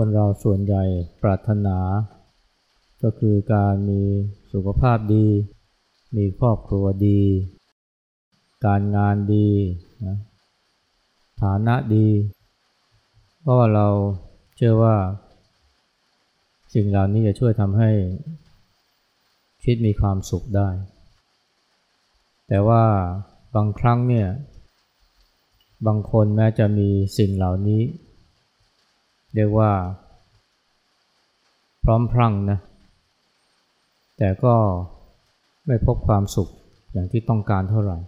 คนเราส่วนใหญ่ปรารถนา ก็คือการมีสุขภาพดี มีครอบครัวดี การงานดีนะฐานะดี เพราะว่าเราเชื่อว่า สิ่งเหล่านี้จะช่วยทำให้ชีวิตมีความสุขได้ แต่ว่าบางครั้งเนี่ย บางคนแม้จะมีสิ่งเหล่านี้ เรียกว่า พร้อมพรั่งนะ แต่ก็ไม่พบความสุขอย่างที่ต้องการเท่าไหร่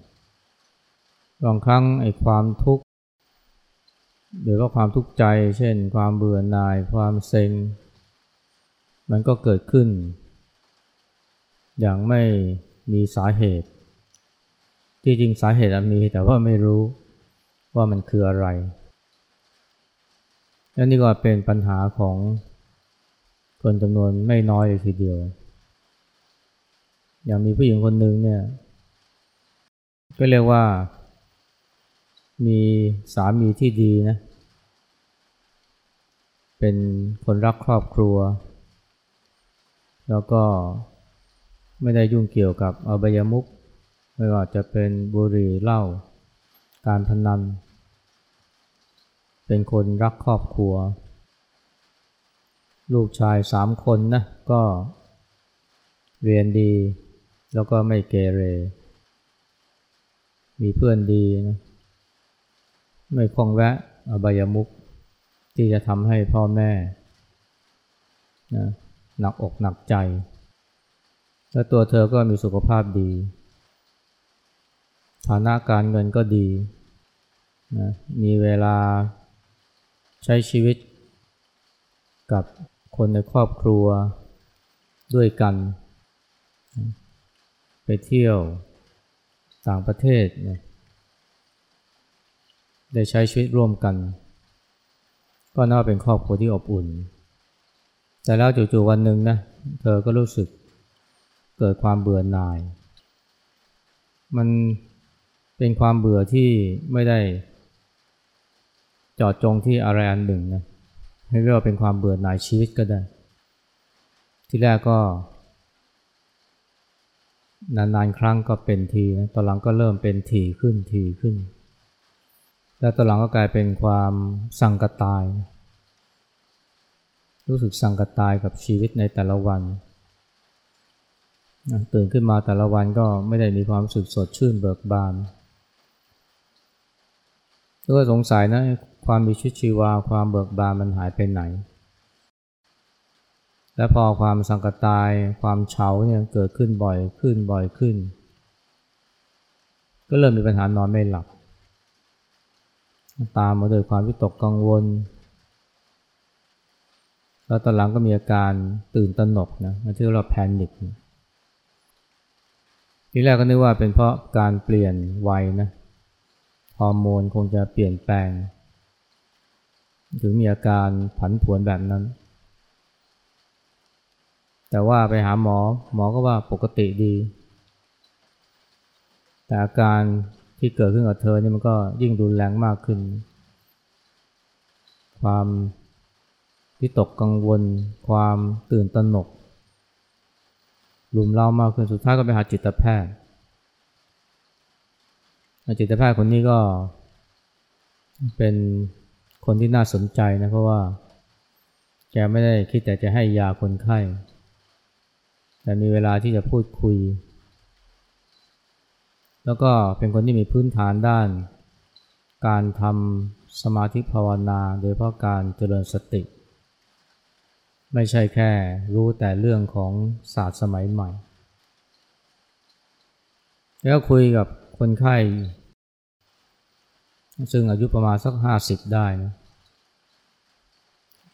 บางครั้งไอ้ความทุกข์หรือว่าความทุกข์ใจ เช่น ความเบื่อหน่าย ความเซ็ง มันก็เกิดขึ้น อย่างไม่มีสาเหตุ ที่จริงสาเหตุมีแต่ว่าไม่รู้ว่ามันคืออะไร และนี่ก็เป็นปัญหาของคนจำนวนไม่น้อยเลยทีเดียว อย่างมีผู้หญิงคนหนึ่งเนี่ย ก็เรียกว่า มีสามีที่ดีนะ เป็นคนรักครอบครัว แล้วก็ไม่ได้ยุ่งเกี่ยวกับอบายมุกไม่ว่าจะเป็นบุหรี่เหล้าการพนัน เป็นคนรักครอบครัว ลูกชายสามคนนะก็เรียนดี แล้วก็ไม่เกเร มีเพื่อนดีนะไม่คงแวะอบายมุกที่จะทำให้พ่อแม่นะหนักอกหนักใจ และตัวเธอก็มีสุขภาพดี ฐานะการเงินก็ดีนะมีเวลา ใช้ชีวิตกับคนในครอบครัวด้วยกัน ไปเที่ยวต่างประเทศนะได้ใช้ชีวิตร่วมกัน ก็น่าเป็นครอบครัวที่อบอุ่น แต่แล้วจู่ๆวันหนึ่งนะเธอก็รู้สึกเกิดความเบื่อหน่าย มันเป็นความเบื่อที่ไม่ได้ จอดจงที่อะไรอันหนึ่งนะให้เรียกว่าเป็นความเบื่อหน่ายชีวิตก็ได้ ที่แรกก็ นานๆครั้งก็เป็นทีนะตอนหลังก็เริ่มเป็นทีขึ้นทีขึ้น แล้วตอนหลังก็กลายเป็นความสังกตาย รู้สึกสังกตายกับชีวิตในแต่ละวันตื่นขึ้นมาแต่ละวันก็ไม่ได้มีความสุขสดชื่นเบิกบานก็สงสัยนะ ความมีชีวิตชีวาความเบิกบานมันหายไปไหน และพอความสังกตายความเฉาเนี่ยเกิดขึ้นบ่อยขึ้นบ่อยขึ้น ก็เริ่มมีปัญหานอนไม่หลับ ตามมาด้วยความวิตกกังวล แล้วตอนหลังก็มีอาการตื่นตระหนกนะที่เราแพนิคทีแรกก็นึกว่าเป็นเพราะการเปลี่ยนวัยนะฮอร์โมนคงจะเปลี่ยนแปลง ถึงมีอาการผันผวนแบบนั้น แต่ว่าไปหาหมอหมอก็ว่าปกติดี แต่อาการที่เกิดขึ้นกับเธอนี่มันก็ยิ่งรุนแรงมากขึ้น ความวิตกกังวล ความตื่นตระหนกรุมเร้ามากขึ้นสุดท้ายก็ไปหาจิตแพทย์จิตแพทย์คนนี้ก็เป็น คนที่น่าสนใจนะเพราะว่าแกไม่ได้คิดแต่จะให้ยาคนไข้ แต่มีเวลาที่จะพูดคุย แล้วก็เป็นคนที่มีพื้นฐานด้าน การทำสมาธิภาวนา โดยเพราะการเจริญสติ ไม่ใช่แค่รู้แต่เรื่องของศาสตร์สมัยใหม่ แล้วคุยกับคนไข้ ซึ่งอายุประมาณสักห้าสิบได้นะ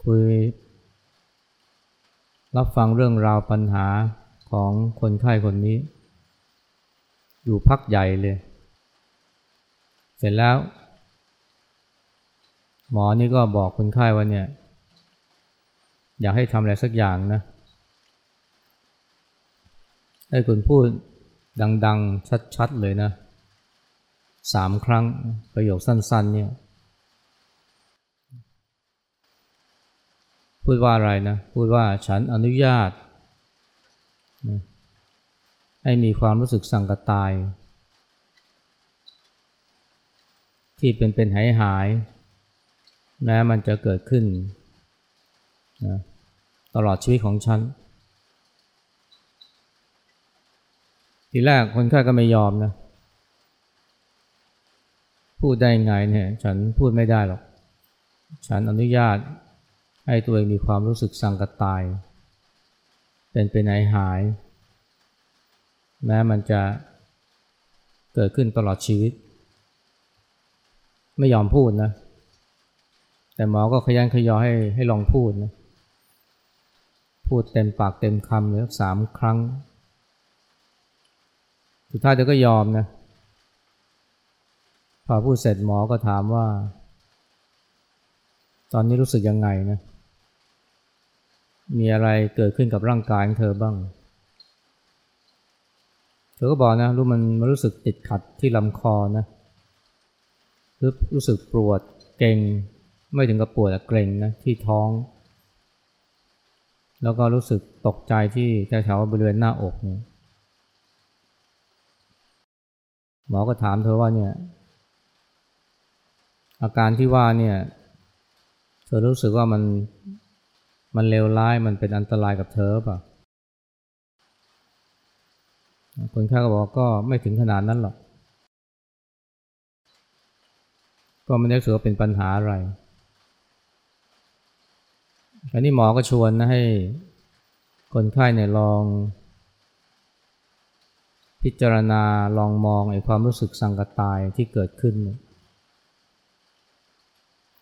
คุยรับฟังเรื่องราวปัญหาของคนไข้คนนี้ อยู่พักใหญ่เลย เสร็จแล้ว หมอนี่ก็บอกคนไข้ว่าเนี่ย อยากให้ทำอะไรสักอย่างนะ ให้คุณพูดดัง ๆ ชัด ๆ เลยนะ สามครั้งประโยคสั้น ๆ เนี่ย พูดว่าอะไรนะ พูดว่าฉันอนุญาตนะให้มีความรู้สึกสังกตาย ที่เป็นเป็นหายหาย แม้มันจะเกิดขึ้นนะตลอดชีวิตของฉัน ทีแรกคนไข้ก็ไม่ยอมนะ พูดได้ไงเนี่ยฉันพูดไม่ได้หรอก ฉันอนุญาตให้ตัวเองมีความรู้สึกสังกตาย เป็นเป็นหายหาย แม้มันจะเกิดขึ้นตลอดชีวิต ไม่ยอมพูดนะ แต่หมอก็ขยันขยอให้ให้ลองพูดนะ พูดเต็มปากเต็มคำเลยสามครั้ง สุดท้ายเธอก็ยอมนะ พอพูดเสร็จหมอก็ถามว่า ตอนนี้รู้สึกยังไงนะ มีอะไรเกิดขึ้นกับร่างกายของเธอบ้าง เธอก็บอกนะ รู้มันมันรู้สึกติดขัดที่ลำคอนะรู้รู้สึกปวดเกร็งไม่ถึงกับปวดแต่เกร็งนะที่ท้อง แล้วก็รู้สึกตกใจที่แถวๆบริเวณหน้าอกเนี่ยหมอก็ถามเธอว่าเนี่ย อาการที่ว่าเนี่ยเธอรู้สึกว่ามันมันเลวร้ายมันเป็นอันตรายกับเธอป่ะคนไข้ก็บอกก็ไม่ถึงขนาดนั้นหรอก ก็ไม่ได้รู้สึกว่าเป็นปัญหาอะไรอันนี้หมอก็ชวนนะให้คนไข้เนี่ยลอง พิจารณาลองมองไอ้ความรู้สึกสังกตายที่เกิดขึ้น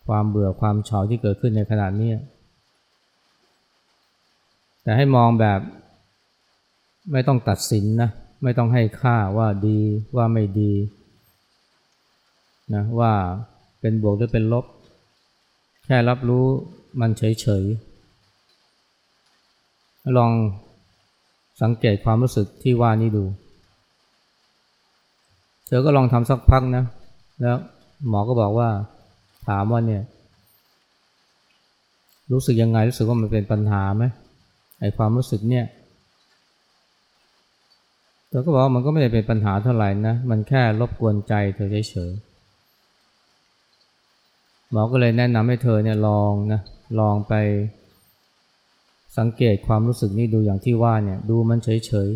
ความเบื่อความเฉาที่เกิดขึ้นในขณะนี้ แต่ให้มองแบบไม่ต้องตัดสินนะ ไม่ต้องให้ค่าว่าดีว่าไม่ดีนะว่าเป็นบวกหรือเป็นลบ แค่รับรู้มันเฉยๆ ลองสังเกตความรู้สึกที่ว่านี้ดู เธอก็ลองทำสักพักนะ แล้วหมอก็บอกว่า ถามว่าเนี่ย รู้สึกยังไงรู้สึกว่ามันเป็นปัญหาไหมไอความรู้สึกเนี่ยเธอก็บอกว่ามันก็ไม่ได้เป็นปัญหาเท่าไหร่นะมันแค่รบกวนใจเธอเฉยๆหมอก็เลยแนะนำให้เธอเนี่ยลองนะลองไปสังเกตความรู้สึกนี้ดูอย่างที่ว่าเนี่ยดูมันเฉย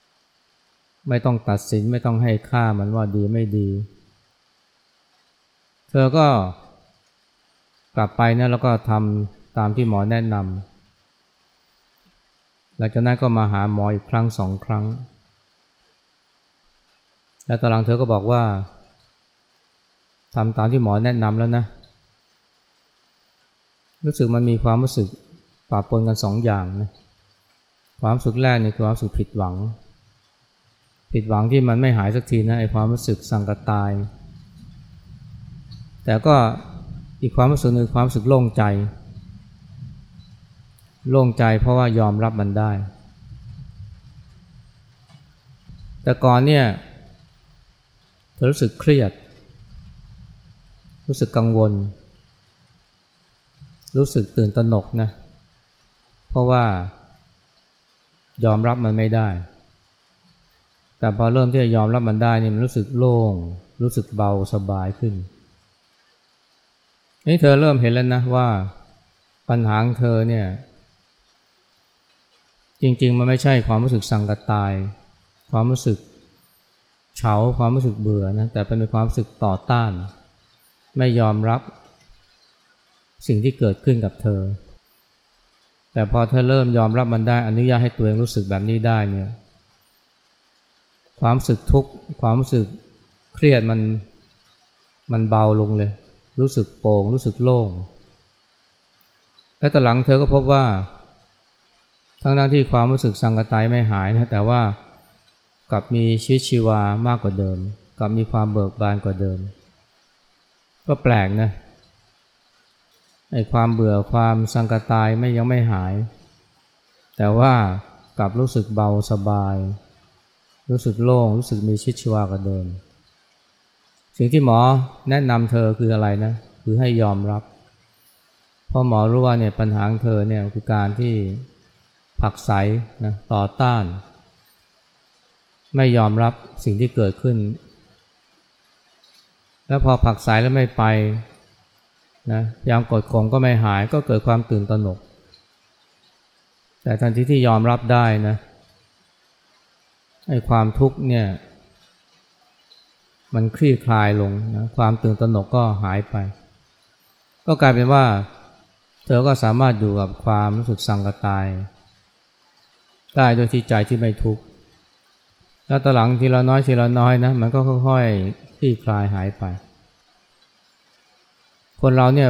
ๆไม่ต้องตัดสินไม่ต้องให้ค่ามันว่าดีไม่ดี เธอก็กลับไปนะแล้วก็ทำตามที่หมอแนะนำหลังจากนั้นก็มาหาหมออีกครั้งสองครั้ง แล้วตอนหลังเธอก็บอกว่าทำตามที่หมอแนะนำแล้วนะ รู้สึกมันมีความรู้สึกปะปนกันสองอย่างนะความรู้สึกแรกนี่คือความรู้สึกผิดหวัง ผิดหวังที่มันไม่หายสักทีนะไอความรู้สึกสังกตาย แต่ก็อีกความรู้สึกหนึ่งความรู้สึกโล่งใจ โล่งใจเพราะว่ายอมรับมันได้ แต่ก่อนเนี่ยเธอรู้สึกเครียด รู้สึกกังวล รู้สึกตื่นตระหนกนะ เพราะว่ายอมรับมันไม่ได้ แต่พอเริ่มที่จะยอมรับมันได้นี่มันรู้สึกโล่ง รู้สึกเบาสบายขึ้น นี่เธอเริ่มเห็นแล้วนะว่าปัญหาของเธอเนี่ย จริง ๆ มันไม่ใช่ความรู้สึกสังกตาย ความรู้สึกเฉาความรู้สึกเบื่อนะแต่เป็นความรู้สึกต่อต้าน ไม่ยอมรับ สิ่งที่เกิดขึ้นกับเธอ แต่พอเธอเริ่มยอมรับมันได้อนุญาตให้ตัวเองรู้สึกแบบนี้ได้เนี่ยความรู้สึกทุกข์ความรู้สึกเครียดมันมันเบาลงเลย รู้สึกโปร่งรู้สึกโล่ง และต่หลังเธอก็พบว่า ทั้งนั้นที่ความรู้สึกสังกตายไม่หายนะแต่ว่ากลับมีชีวิตชีวามากกว่าเดิม กลับมีความเบิกบานกว่าเดิม ก็แปลกนะไอ้ความเบื่อความสังกตายไม่ยังไม่หาย แต่ว่ากลับรู้สึกเบาสบาย รู้สึกโล่งรู้สึกมีชีวิตชีวากว่าเดิม สิ่งที่หมอแนะนำเธอคืออะไรนะ คือให้ยอมรับพราะหมอรู้ว่าเนี่ยปัญหาของเธอเนี่ยคือการที่ผักใสนะต่อต้าน ไม่ยอมรับสิ่งที่เกิดขึ้น แล้วพอผักใสแล้วไม่ไปนะยามกดข่มก็ไม่หายก็เกิดความตื่นตระหนก แต่ทันทีที่ยอมรับได้นะไอ้ความทุกข์เนี่ย มันคลี่คลายลงนะความตื่นตระหนกก็หายไป ก็กลายเป็นว่า เธอก็สามารถอยู่กับความรู้สึกสังกตาย ได้โดยที่ใจที่ไม่ทุกข์แล้วต่อหลังทีละน้อยทีละน้อยนะมันก็ค่อยๆคลี่คลายหายไป คนเราเนี่ย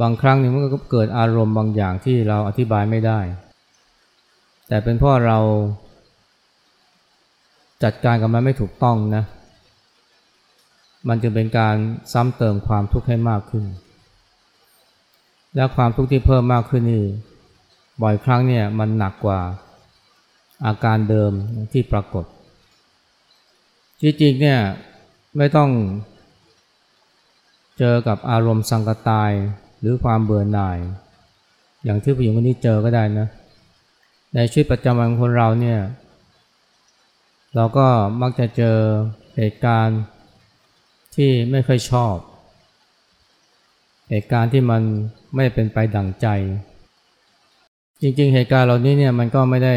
บางครั้งนี่มันก็เกิดอารมณ์บางอย่างที่เราอธิบายไม่ได้ แต่เป็นเพราะเราจัดการกับมันไม่ถูกต้องนะ มันจึงเป็นการซ้ำเติมความทุกข์ให้มากขึ้น และความทุกข์ที่เพิ่มมากขึ้นนี่บ่อยครั้งเนี่ยมันหนักกว่าอาการเดิมที่ปรากฏจริงๆเนี่ยไม่ต้องเจอกับอารมณ์สังกตายหรือความเบื่อหน่าย อย่างที่ผู้หญิงคนนี้เจอก็ได้นะ ในชีวิตประจำวันคนเราเนี่ย เราก็มักจะเจอเหตุการณ์ ที่ไม่ค่อยชอบ เหตุการณ์ที่มันไม่เป็นไปดั่งใจ จริงๆ เหตุการณ์เหล่านี้เนี่ยมันก็ไม่ได้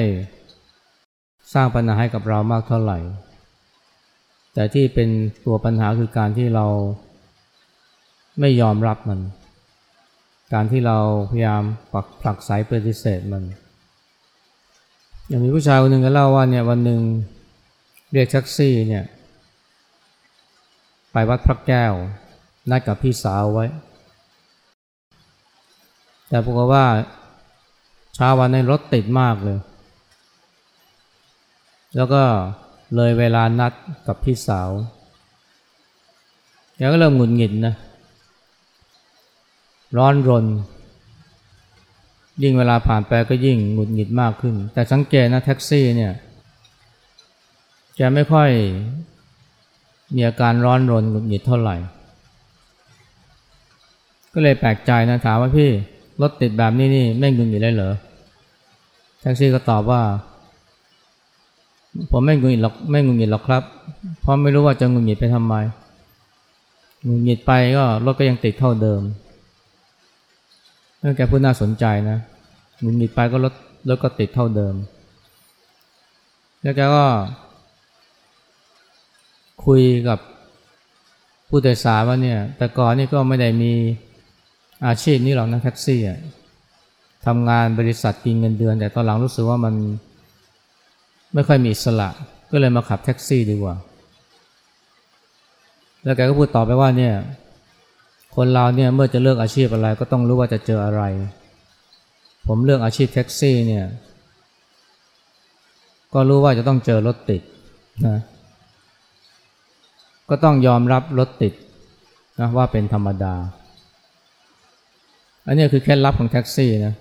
สร้างปัญหาให้กับเรามากเท่าไหร่ แต่ที่เป็นตัวปัญหาคือการที่เราไม่ยอมรับมัน การที่เราพยายามปักผลักสายปฏิเสธมัน อย่างมีผู้ชายคนหนึ่งก็เล่าว่าเนี่ยวันหนึ่งเรียกแท็กซี่เนี่ย ไปวัดพระแก้ว นัดกับพี่สาวไว้ แต่ปรากฏว่าเช้าวันนี้รถติดมากเลย แล้วก็เลยเวลานัดกับพี่สาวแกก็เริ่มหงุดหงิดนะ ร้อนรน ยิ่งเวลาผ่านไปก็ยิ่งหงุดหงิดมากขึ้น แต่สังเกตนะแท็กซี่เนี่ยแกไม่ค่อย มีอาการร้อนรนหงุดหงิดเท่าไหร่ ก็เลยแปลกใจนะถามว่าพี่รถติดแบบนี้นี่ไม่งุนหงิดเลยเหรอแท็กซี่ก็ตอบว่า ผมไม่งุนหงิดหรอกไม่งุนหงิดหรอกครับ เพราะไม่รู้ว่าจะงุนหงิดไปทำไมงุนหงิดไปก็รถก็ยังติดเท่าเดิมนั่นแกพูดน่าสนใจนะงุนหงิดไปก็รถรถก็ติดเท่าเดิม แล้วแกก็ คุยกับผู้โดยสารว่าเนี่ย แต่ก่อนนี่ก็ไม่ได้มีอาชีพนี้หรอกนะแท็กซี่อะทำงานบริษัทกินเงินเดือน แต่ตอนหลังรู้สึกว่ามันไม่ค่อยมีอิสระ ก็เลยมาขับแท็กซี่ดีกว่า แล้วแกก็พูดต่อไปว่าเนี่ย คนเราเนี่ยเมื่อจะเลือกอาชีพอะไรก็ต้องรู้ว่าจะเจออะไร ผมเลือกอาชีพแท็กซี่เนี่ย ก็รู้ว่าจะต้องเจอรถติดนะ ก็ต้องยอมรับรถติดนะว่าเป็นธรรมดา อันนี้คือแค่ลับของแท็กซี่นะ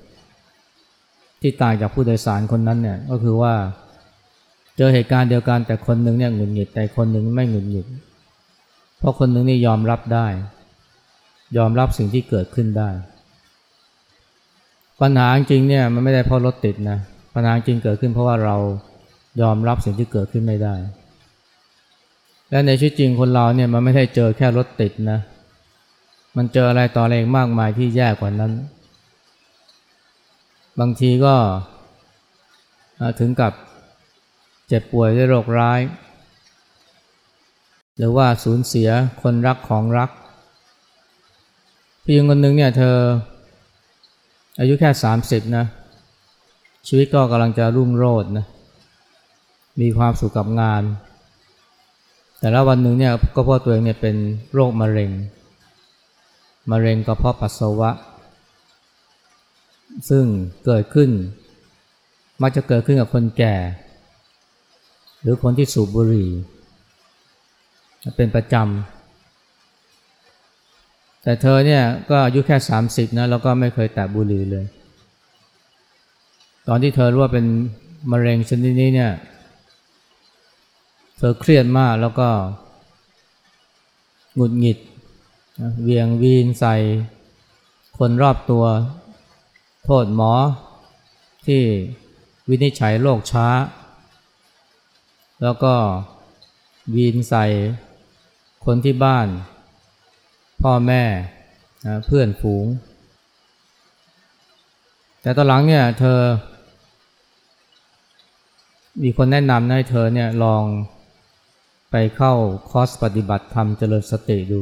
ที่ต่างจากผู้โดยสารคนนั้นเนี่ยก็คือว่าเจอเหตุการณ์เดียวกันแต่คนหนึ่งเนี่ยหงุดหงิดแต่คนหนึ่งไม่หงุดหงิด เพราะคนหนึ่งนี่ยอมรับได้ ยอมรับสิ่งที่เกิดขึ้นได้ ปัญหาจริงเนี่ยมันไม่ได้เพราะรถติดนะปัญหาจริงเกิดขึ้นเพราะว่าเรายอมรับสิ่งที่เกิดขึ้นไม่ได้ และในชีวิตจริงคนเราเนี่ยมันไม่ได้เจอแค่รถติดนะ มันเจออะไรต่ออะไรมากมายที่แย่กว่านั้น บางทีก็ถึงกับเจ็บป่วยด้วยโรคร้าย หรือว่าสูญเสียคนรักของรักพี่หญิงคนหนึ่งเนี่ยเธอ อายุแค่สามสิบนะ ชีวิตก็กำลังจะรุ่งโรจน์นะ มีความสุขกับงาน แต่แล้ววันหนึ่งเนี่ยก็พราะตัวเองเนี่ยเป็นโรคมะเร็ง มะเร็งกระเพาะปัสสาวะ ซึ่งเกิดขึ้น มักจะเกิดขึ้นกับคนแก่ หรือคนที่สูบบุหรี่ เป็นประจำ แต่เธอเนี่ยก็อายุแค่ 30นะแล้วก็ไม่เคยแตะบุหรี่เลย ตอนที่เธอรู้ว่าเป็นมะเร็งชนิดนี้เนี่ย เธอเครียดมากแล้วก็หงุดหงิดเวียงวีนใส่คนรอบตัว โทษหมอที่วินิจฉัยโรคช้า แล้วก็วีนใส่คนที่บ้าน พ่อแม่นะเพื่อนฝูง แต่ตอนหลังเนี่ยเธอ มีคนแนะนำให้เธอเนี่ยลอง ไปเข้าคอร์สปฏิบัติธรรมเจริญสติดู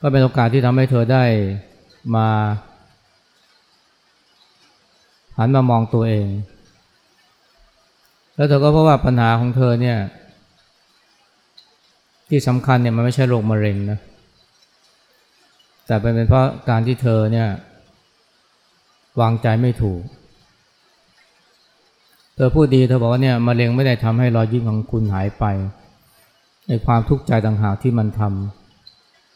ก็เป็นโอกาสที่ทำให้เธอได้มาหันมามองตัวเอง แล้วเธอก็พบว่าปัญหาของเธอเนี่ยที่สำคัญเนี่ยมันไม่ใช่โรคมะเร็งนะ แต่เป็นเพราะการที่เธอเนี่ยวางใจไม่ถูก เธอพูดดีเธอบอกว่าเนี่ยมะเร็งไม่ได้ทำให้รอยยิ้มของคุณหายไปในความทุกข์ใจต่างหากที่มันท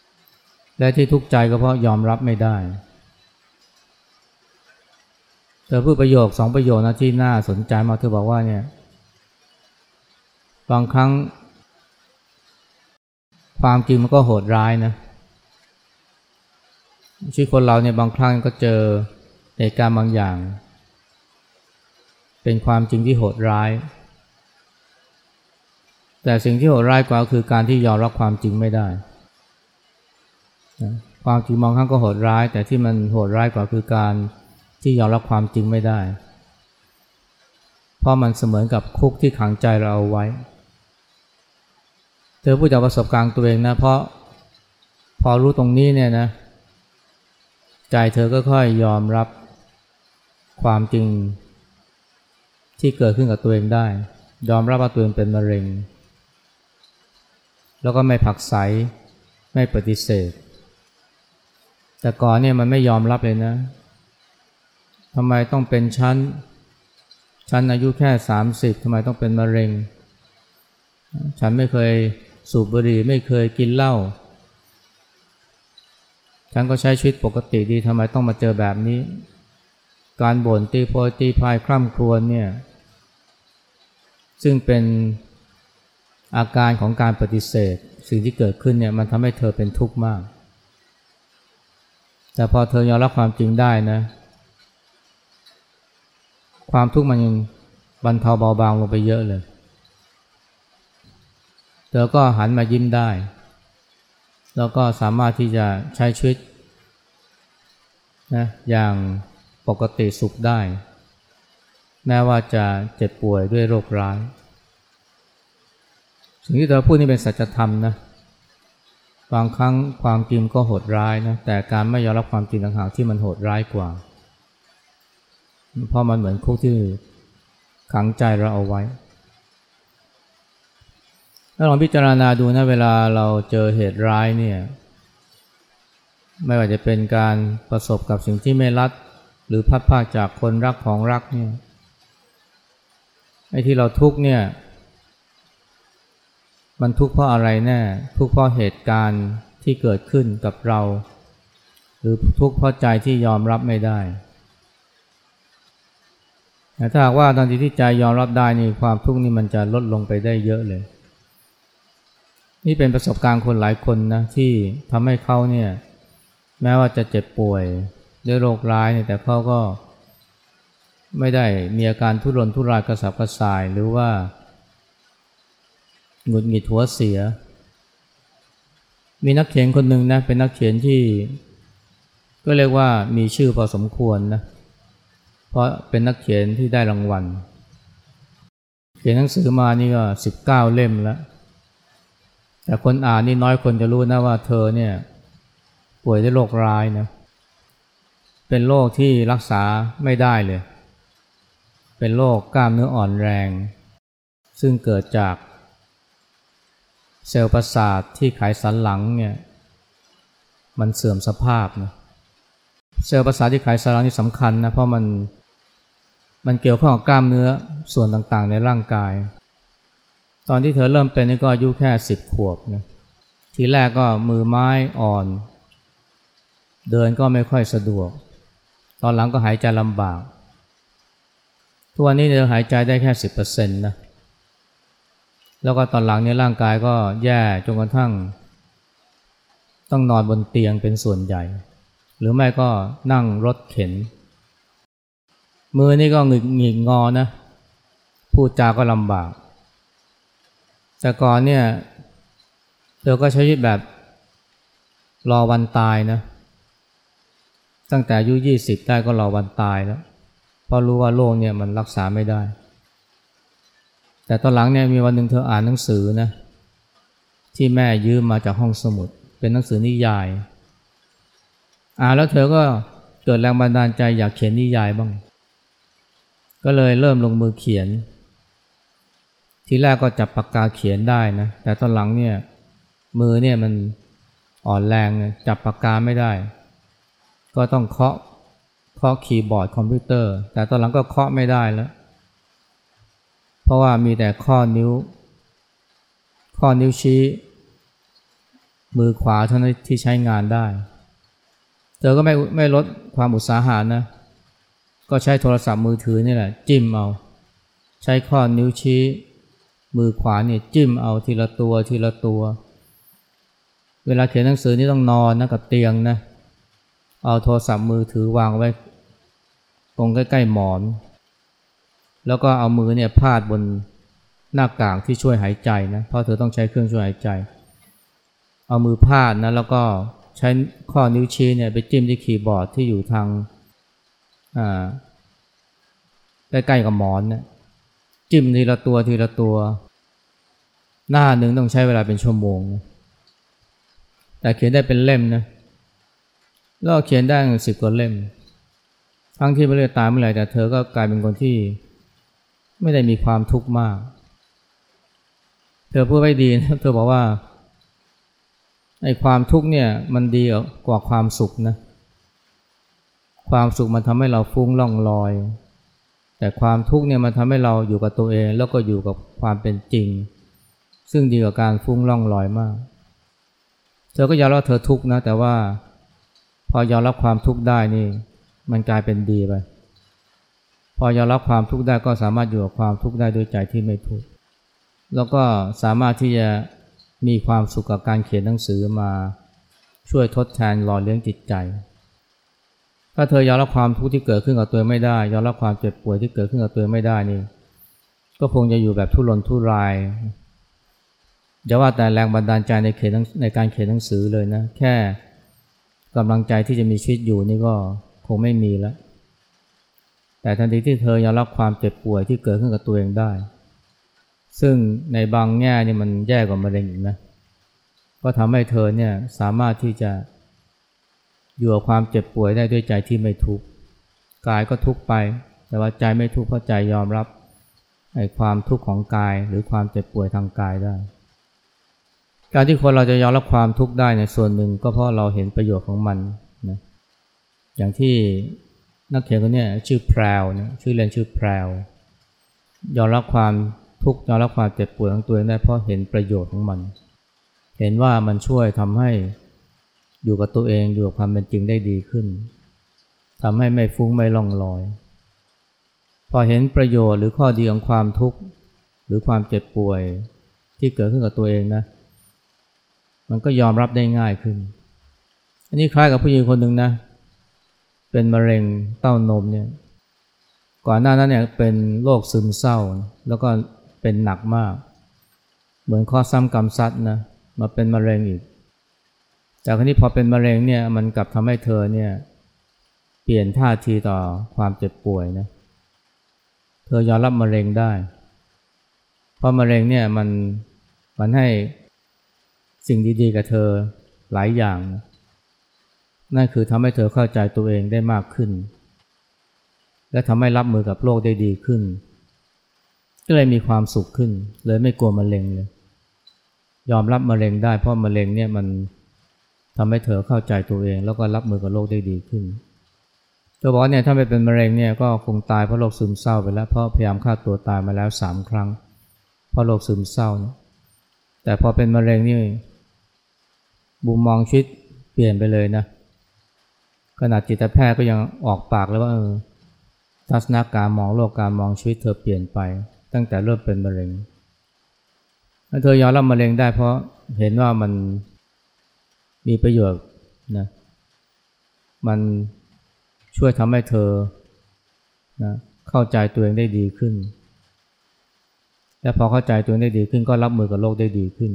ำและที่ทุกข์ใจก็เพราะยอมรับไม่ได้ เธอพูดประโยคสองประโยคนะที่น่าสนใจมาเธอบอกว่าเนี่ยบางครั้ง ความจริงมันก็โหดร้ายนะชีวิตคนเราเนี่ยบางครั้งก็เจอเหตุการณ์บางอย่าง เป็นความจริงที่โหดร้าย แต่สิ่งที่โหดร้ายกว่าคือการที่ยอมรับความจริงไม่ได้ ความจริงบางครั้งก็โหดร้าย แต่ที่มันโหดร้ายกว่าคือการที่ยอมรับความจริงไม่ได้ เพราะมันเสมือนกับคุกที่ขังใจเราเอาไว้ เธอพูดจากประสบการณ์ตัวเองนะ เพราะพอรู้ตรงนี้เนี่ยนะใจเธอก็ค่อยยอมรับความจริง ที่เกิดขึ้นกับตัวเองได้ ยอมรับว่าตัวเองเป็นมะเร็ง แล้วก็ไม่ผักใสไม่ปฏิเสธ แต่ก่อนเนี่ยมันไม่ยอมรับเลยนะทำไมต้องเป็นชั้นชั้นอายุแค่สามสิบทำไมต้องเป็นมะเร็ง ฉันไม่เคยสูบบุหรี่ไม่เคยกินเหล้า ฉันก็ใช้ชีวิตปกติดีทำไมต้องมาเจอแบบนี้ การบ่นตีโพยตีพายคร่ำครวญเนี่ย ซึ่งเป็นอาการของการปฏิเสธ สิ่งที่เกิดขึ้นเนี่ยมันทำให้เธอเป็นทุกข์มาก แต่พอเธอยอมรับความจริงได้นะ ความทุกข์มันยังบรรเทาเบาบางลงไปเยอะเลย เธอก็หันมายิ้มได้ แล้วก็สามารถที่จะใช้ชีวิตนะอย่างปกติสุขได้ แม้ว่าจะเจ็บป่วยด้วยโรคร้าย สิ่งที่เธอพูดนี่เป็นสัจธรรมนะ บางครั้งความจริงก็โหดร้ายนะ แต่การไม่ยอมรับความจริงต่างหากที่มันโหดร้ายกว่า เพราะมันเหมือนคุกที่ขังใจเราเอาไว้ ถ้าลองพิจารณาดูนะเวลาเราเจอเหตุร้ายเนี่ย ไม่ว่าจะเป็นการประสบกับสิ่งที่ไม่รัด หรือพัดพาจากคนรักของรักเนี่ย ไอ้ที่เราทุกเนี่ย มันทุกข์เพราะอะไรแน่ ทุกข์เพราะเหตุการณ์ที่เกิดขึ้นกับเรา หรือทุกข์เพราะใจที่ยอมรับไม่ได้แต่ถ้าหากว่าตอนที่ใจยอมรับได้นี่ความทุกข์นี่มันจะลดลงไปได้เยอะเลย นี่เป็นประสบการณ์คนหลายคนนะที่ทำให้เขาเนี่ย แม้ว่าจะเจ็บป่วยด้วยโรคร้ายเนี่ยแต่เขาก็ ไม่ได้มีอาการทุรนทุรายกระสับกระส่ายหรือว่าหงุดหงิดหัวเสีย มีนักเขียนคนหนึ่งนะเป็นนักเขียนที่ ก็เรียกว่ามีชื่อพอสมควรนะเพราะเป็นนักเขียนที่ได้รางวัล เขียนหนังสือมานี่ก็สิบเก้าเล่มแล้ว แต่คนอ่านนี่น้อยคนจะรู้นะว่าเธอเนี่ยป่วยด้วยโรคร้ายนะเป็นโรคที่รักษาไม่ได้เลย เป็นโรคกล้ามเนื้ออ่อนแรง ซึ่งเกิดจากเซลล์ประสาทที่ไขสันหลังเนี่ยมันเสื่อมสภาพนะเซลล์ประสาทที่ไขสันหลังนี่สำคัญนะเพราะมันมันเกี่ยวข้องกับกล้ามเนื้อส่วนต่างๆในร่างกาย ตอนที่เธอเริ่มเป็นนี่ก็อายุแค่สิบขวบนะทีแรกก็มือไม้อ่อน เดินก็ไม่ค่อยสะดวก ตอนหลังก็หายใจลำบาก ทุกวันนี้เธอหายใจได้แค่สิบเปอร์เซ็นต์นะแล้วก็ตอนหลังเนี่ยร่างกายก็แย่จนกระทั่ง ต้องนอนบนเตียงเป็นส่วนใหญ่ หรือไม่ก็นั่งรถเข็น มือนี่ก็หงิกหงิกงอนะพูดจาก็ลำบาก แต่ก่อนเนี่ยเธอก็ใช้ชีวิตแบบรอวันตายนะ ตั้งแต่อายุยี่สิบได้ก็รอวันตายแล้ว ราะรู้ว่าโรคเนี่ยมันรักษาไม่ได้ แต่ตอนหลังเนี่ยมีวันหนึ่งเธออ่านหนังสือนะที่แม่ยืมมาจากห้องสมุด เป็นหนังสือนิยาย อ่านแล้วเธอก็เกิดแรงบันดาลใจอยากเขียนนิยายบ้าง ก็เลยเริ่มลงมือเขียน ทีแรกก็จับปากกาเขียนได้นะ แต่ตอนหลังเนี่ยมือเนี่ยมันอ่อนแรงจับปากกาไม่ได้ ก็ต้องเคาะ เคาะคีย์บอร์ดคอมพิวเตอร์ แต่ตอนหลังก็เคาะไม่ได้แล้ว เพราะว่ามีแต่ข้อนิ้ว ข้อนิ้วชี้ มือขวาเท่านั้นที่ใช้งานได้ เธอก็ไม่ไม่ลดความอุตสาหะนะ ก็ใช้โทรศัพท์มือถือนี่แหละ จิ้มเอา ใช้ข้อนิ้วชี้ มือขวาเนี่ยจิ้มเอาทีละตัวทีละตัว เวลาเขียนหนังสือนี่ต้องนอนนะกับเตียงนะเอาโทรศัพท์มือถือวางไว้ ตรงใกล้ๆหมอน แล้วก็เอามือเนี่ยพาดบนหน้ากากที่ช่วยหายใจนะเพราะเธอต้องใช้เครื่องช่วยหายใจ เอามือพาดนะแล้วก็ใช้ข้อนิ้วชี้เนี่ยไปจิ้มที่คีย์บอร์ดที่อยู่ทางใกล้ๆกับหมอนเนี่ยจิ้มทีละตัวทีละตัว หน้าหนึ่งต้องใช้เวลาเป็นชั่วโมงนะแต่เขียนได้เป็นเล่มนะแล้วเขียนได้สิบกว่าเล่ม ทั้งที่ไม่ได้ตายเมื่อไหร่แต่เธอก็กลายเป็นคนที่ไม่ได้มีความทุกข์มาก เธอพูดไว้ดีนะเธอบอกว่าไอ้ความทุกข์เนี่ยมันดีกว่าความสุขนะความสุขมันทำให้เราฟุ้งล่องลอย แต่ความทุกข์เนี่ยมันทำให้เราอยู่กับตัวเอง แล้วก็อยู่กับความเป็นจริง ซึ่งดีกว่าการฟุ้งล่องลอยมาก เธอก็ยอมรับเธอทุกข์นะ แต่ว่าพอยอมรับความทุกข์ได้นี่ มันกลายเป็นดีไป พอยอมรับความทุกข์ได้ก็สามารถอยู่กับความทุกข์ได้ด้วยใจที่ไม่ทุกข์ แล้วก็สามารถที่จะมีความสุขกับการเขียนหนังสือมาช่วยทดแทนหล่อเลี้ยงจิตใจ ถ้าเธอยอมรับความทุกข์ที่เกิดขึ้นกับตัวไม่ได้ ยอมรับความเจ็บป่วยที่เกิดขึ้นกับตัวไม่ได้นี่ ก็คงจะอยู่แบบทุรนทุรายอย่าว่าแต่แรงบันดาลใจในเขียนในการเขียนหนังสือเลยนะ แค่กำลังใจที่จะมีชีวิตอยู่นี่ก็ งไม่มีแล้ว แต่ทันทีที่เธอยอมรับความเจ็บป่วยที่เกิดขึ้นกับตัวเองได้ ซึ่งในบางแง่นี่มันแย่กว่ามะเร็งอีกนะ ก็ทำให้เธอเนี่ยสามารถที่จะอยู่กับความเจ็บป่วยได้ด้วยใจที่ไม่ทุกข์ กายก็ทุกข์ไป แต่ว่าใจไม่ทุกข์เพราะใจยอมรับไอ้ความทุกข์ของกายหรือความเจ็บป่วยทางกายได้ การที่คนเราจะยอมรับความทุกข์ได้ในส่วนหนึ่งก็เพราะเราเห็นประโยชน์ของมัน อย่างที่นักเขียนคนนี้ชื่อแพรวนะชื่อเล่นชื่อแพรวยอมรับความทุกข์ยอมรับความเจ็บปวดของตัวเองได้เพราะเห็นประโยชน์ของมัน เห็นว่ามันช่วยทำให้อยู่กับตัวเองอยู่กับความเป็นจริงได้ดีขึ้นทำให้ไม่ฟุ้งไม่ล่องลอย พอเห็นประโยชน์หรือข้อดีของความทุกข์หรือความเจ็บป่วยที่เกิดขึ้นกับตัวเองนะ มันก็ยอมรับได้ง่ายขึ้น อันนี้คล้ายกับผู้หญิงคนหนึ่งนะเป็นมะเร็งเต้านมเนี่ยก่อนหน้านั้นเนี่ยเป็นโรคซึมเศร้า แล้วก็เป็นหนักมาก เหมือนข้อซ้ำกรรมซัดนะมาเป็นมะเร็งอีก จากนี้พอเป็นมะเร็งเนี่ยมันกลับทำให้เธอเนี่ยเปลี่ยนท่าทีต่อความเจ็บป่วยนะเธอยอมรับมะเร็งได้ เพราะมะเร็งเนี่ยมันมันให้สิ่งดีๆกับเธอหลายอย่างนั่ นั่นคือทำให้เธอเข้าใจตัวเองได้มากขึ้น และทำให้รับมือกับโลกได้ดีขึ้น ก็เลยมีความสุขขึ้น เลยไม่กลัวมะเร็งเลย ยอมรับมะเร็งได้เพราะมะเร็งเนี่ยมันทำให้เธอเข้าใจตัวเอง แล้วก็รับมือกับโลกได้ดีขึ้นเธอบอกเนี่ยถ้าไม่เป็นมะเร็งเนี่ยก็คงตายเพราะโรคซึมเศร้าไปแล้วเพราะพยายามฆ่าตัวตายมาแล้วสามครั้ง เพราะโรคซึมเศร้าเนี่ยแต่พอเป็นมะเร็งนี่บุมมองชีวิตเปลี่ยนไปเลยนะ ขนาดจิตแพทย์ก็ยังออกปากแล้วว่าเออทัศนคการมองโลกการมองชีวิตเธอเปลี่ยนไป ตั้งแต่เริ่มเป็นมะเร็งเธอยอมรับมะเร็งได้เพราะเห็นว่ามันมีประโยชน์นะมันช่วยทำให้เธอนะเข้าใจตัวเองได้ดีขึ้น และพอเข้าใจตัวเองได้ดีขึ้นก็รับมือกับโรคได้ดีขึ้น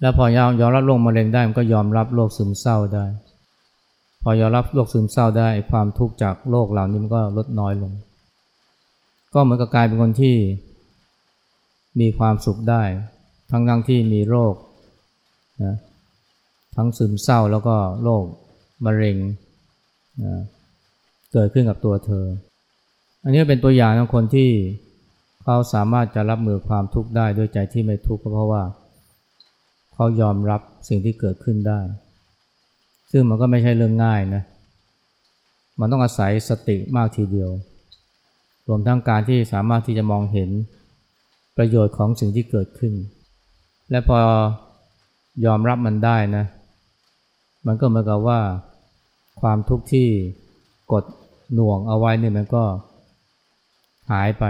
แล้วพอยอมยอมรับโรคมะเร็งได้มันก็ยอมรับโรคซึมเศร้าได้ พอยอมรับโรคซึมเศร้าได้ความทุกข์จากโรคเหล่านี้มันก็ลดน้อยลง ก็เหมือนกับกลายเป็นคนที่มีความสุขได้ ทั้งทั้งที่มีโรคนะทั้งซึมเศร้าแล้วก็โรคมะเร็งนะเกิดขึ้นกับตัวเธอ อันนี้เป็นตัวอย่างของคนที่เขาสามารถจะรับมือความทุกข์ได้ด้วยใจที่ไม่ทุกข์ก็เพราะว่า เขายอมรับสิ่งที่เกิดขึ้นได้ ซึ่งมันก็ไม่ใช่เรื่องง่ายนะ มันต้องอาศัยสติมากทีเดียว รวมทั้งการที่สามารถที่จะมองเห็นประโยชน์ของสิ่งที่เกิดขึ้น และพอยอมรับมันได้นะ มันก็เหมือนกับว่าความทุกข์ที่กดหน่วงเอาไว้เนี่ยมันก็หายไป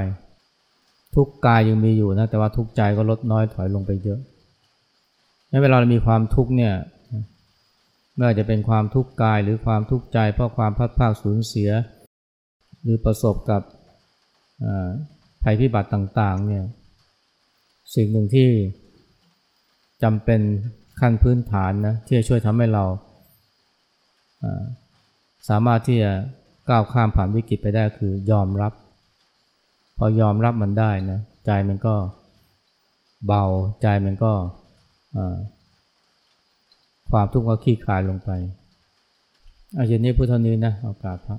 ทุกกายยังมีอยู่นะแต่ว่าทุกใจก็ลดน้อยถอยลงไปเยอะเวลาเรามีความทุกข์เนี่ย ไม่ว่าจะเป็นความทุกข์กายหรือความทุกข์ใจ เพราะความพัดพาสูญเสีย หรือประสบกับภัยพิบัติต่างๆเนี่ยสิ่งหนึ่งที่จำเป็นขั้นพื้นฐานนะที่จะช่วยทำให้เราสามารถที่จะก้าวข้ามผ่านวิกฤตไปได้คือยอมรับ พอยอมรับมันได้นะใจมันก็เบาใจมันก็ ความทุกข์ก็คลี่คลายลงไปอาเย็นนี้พุทธนี้นะโอกาสพระ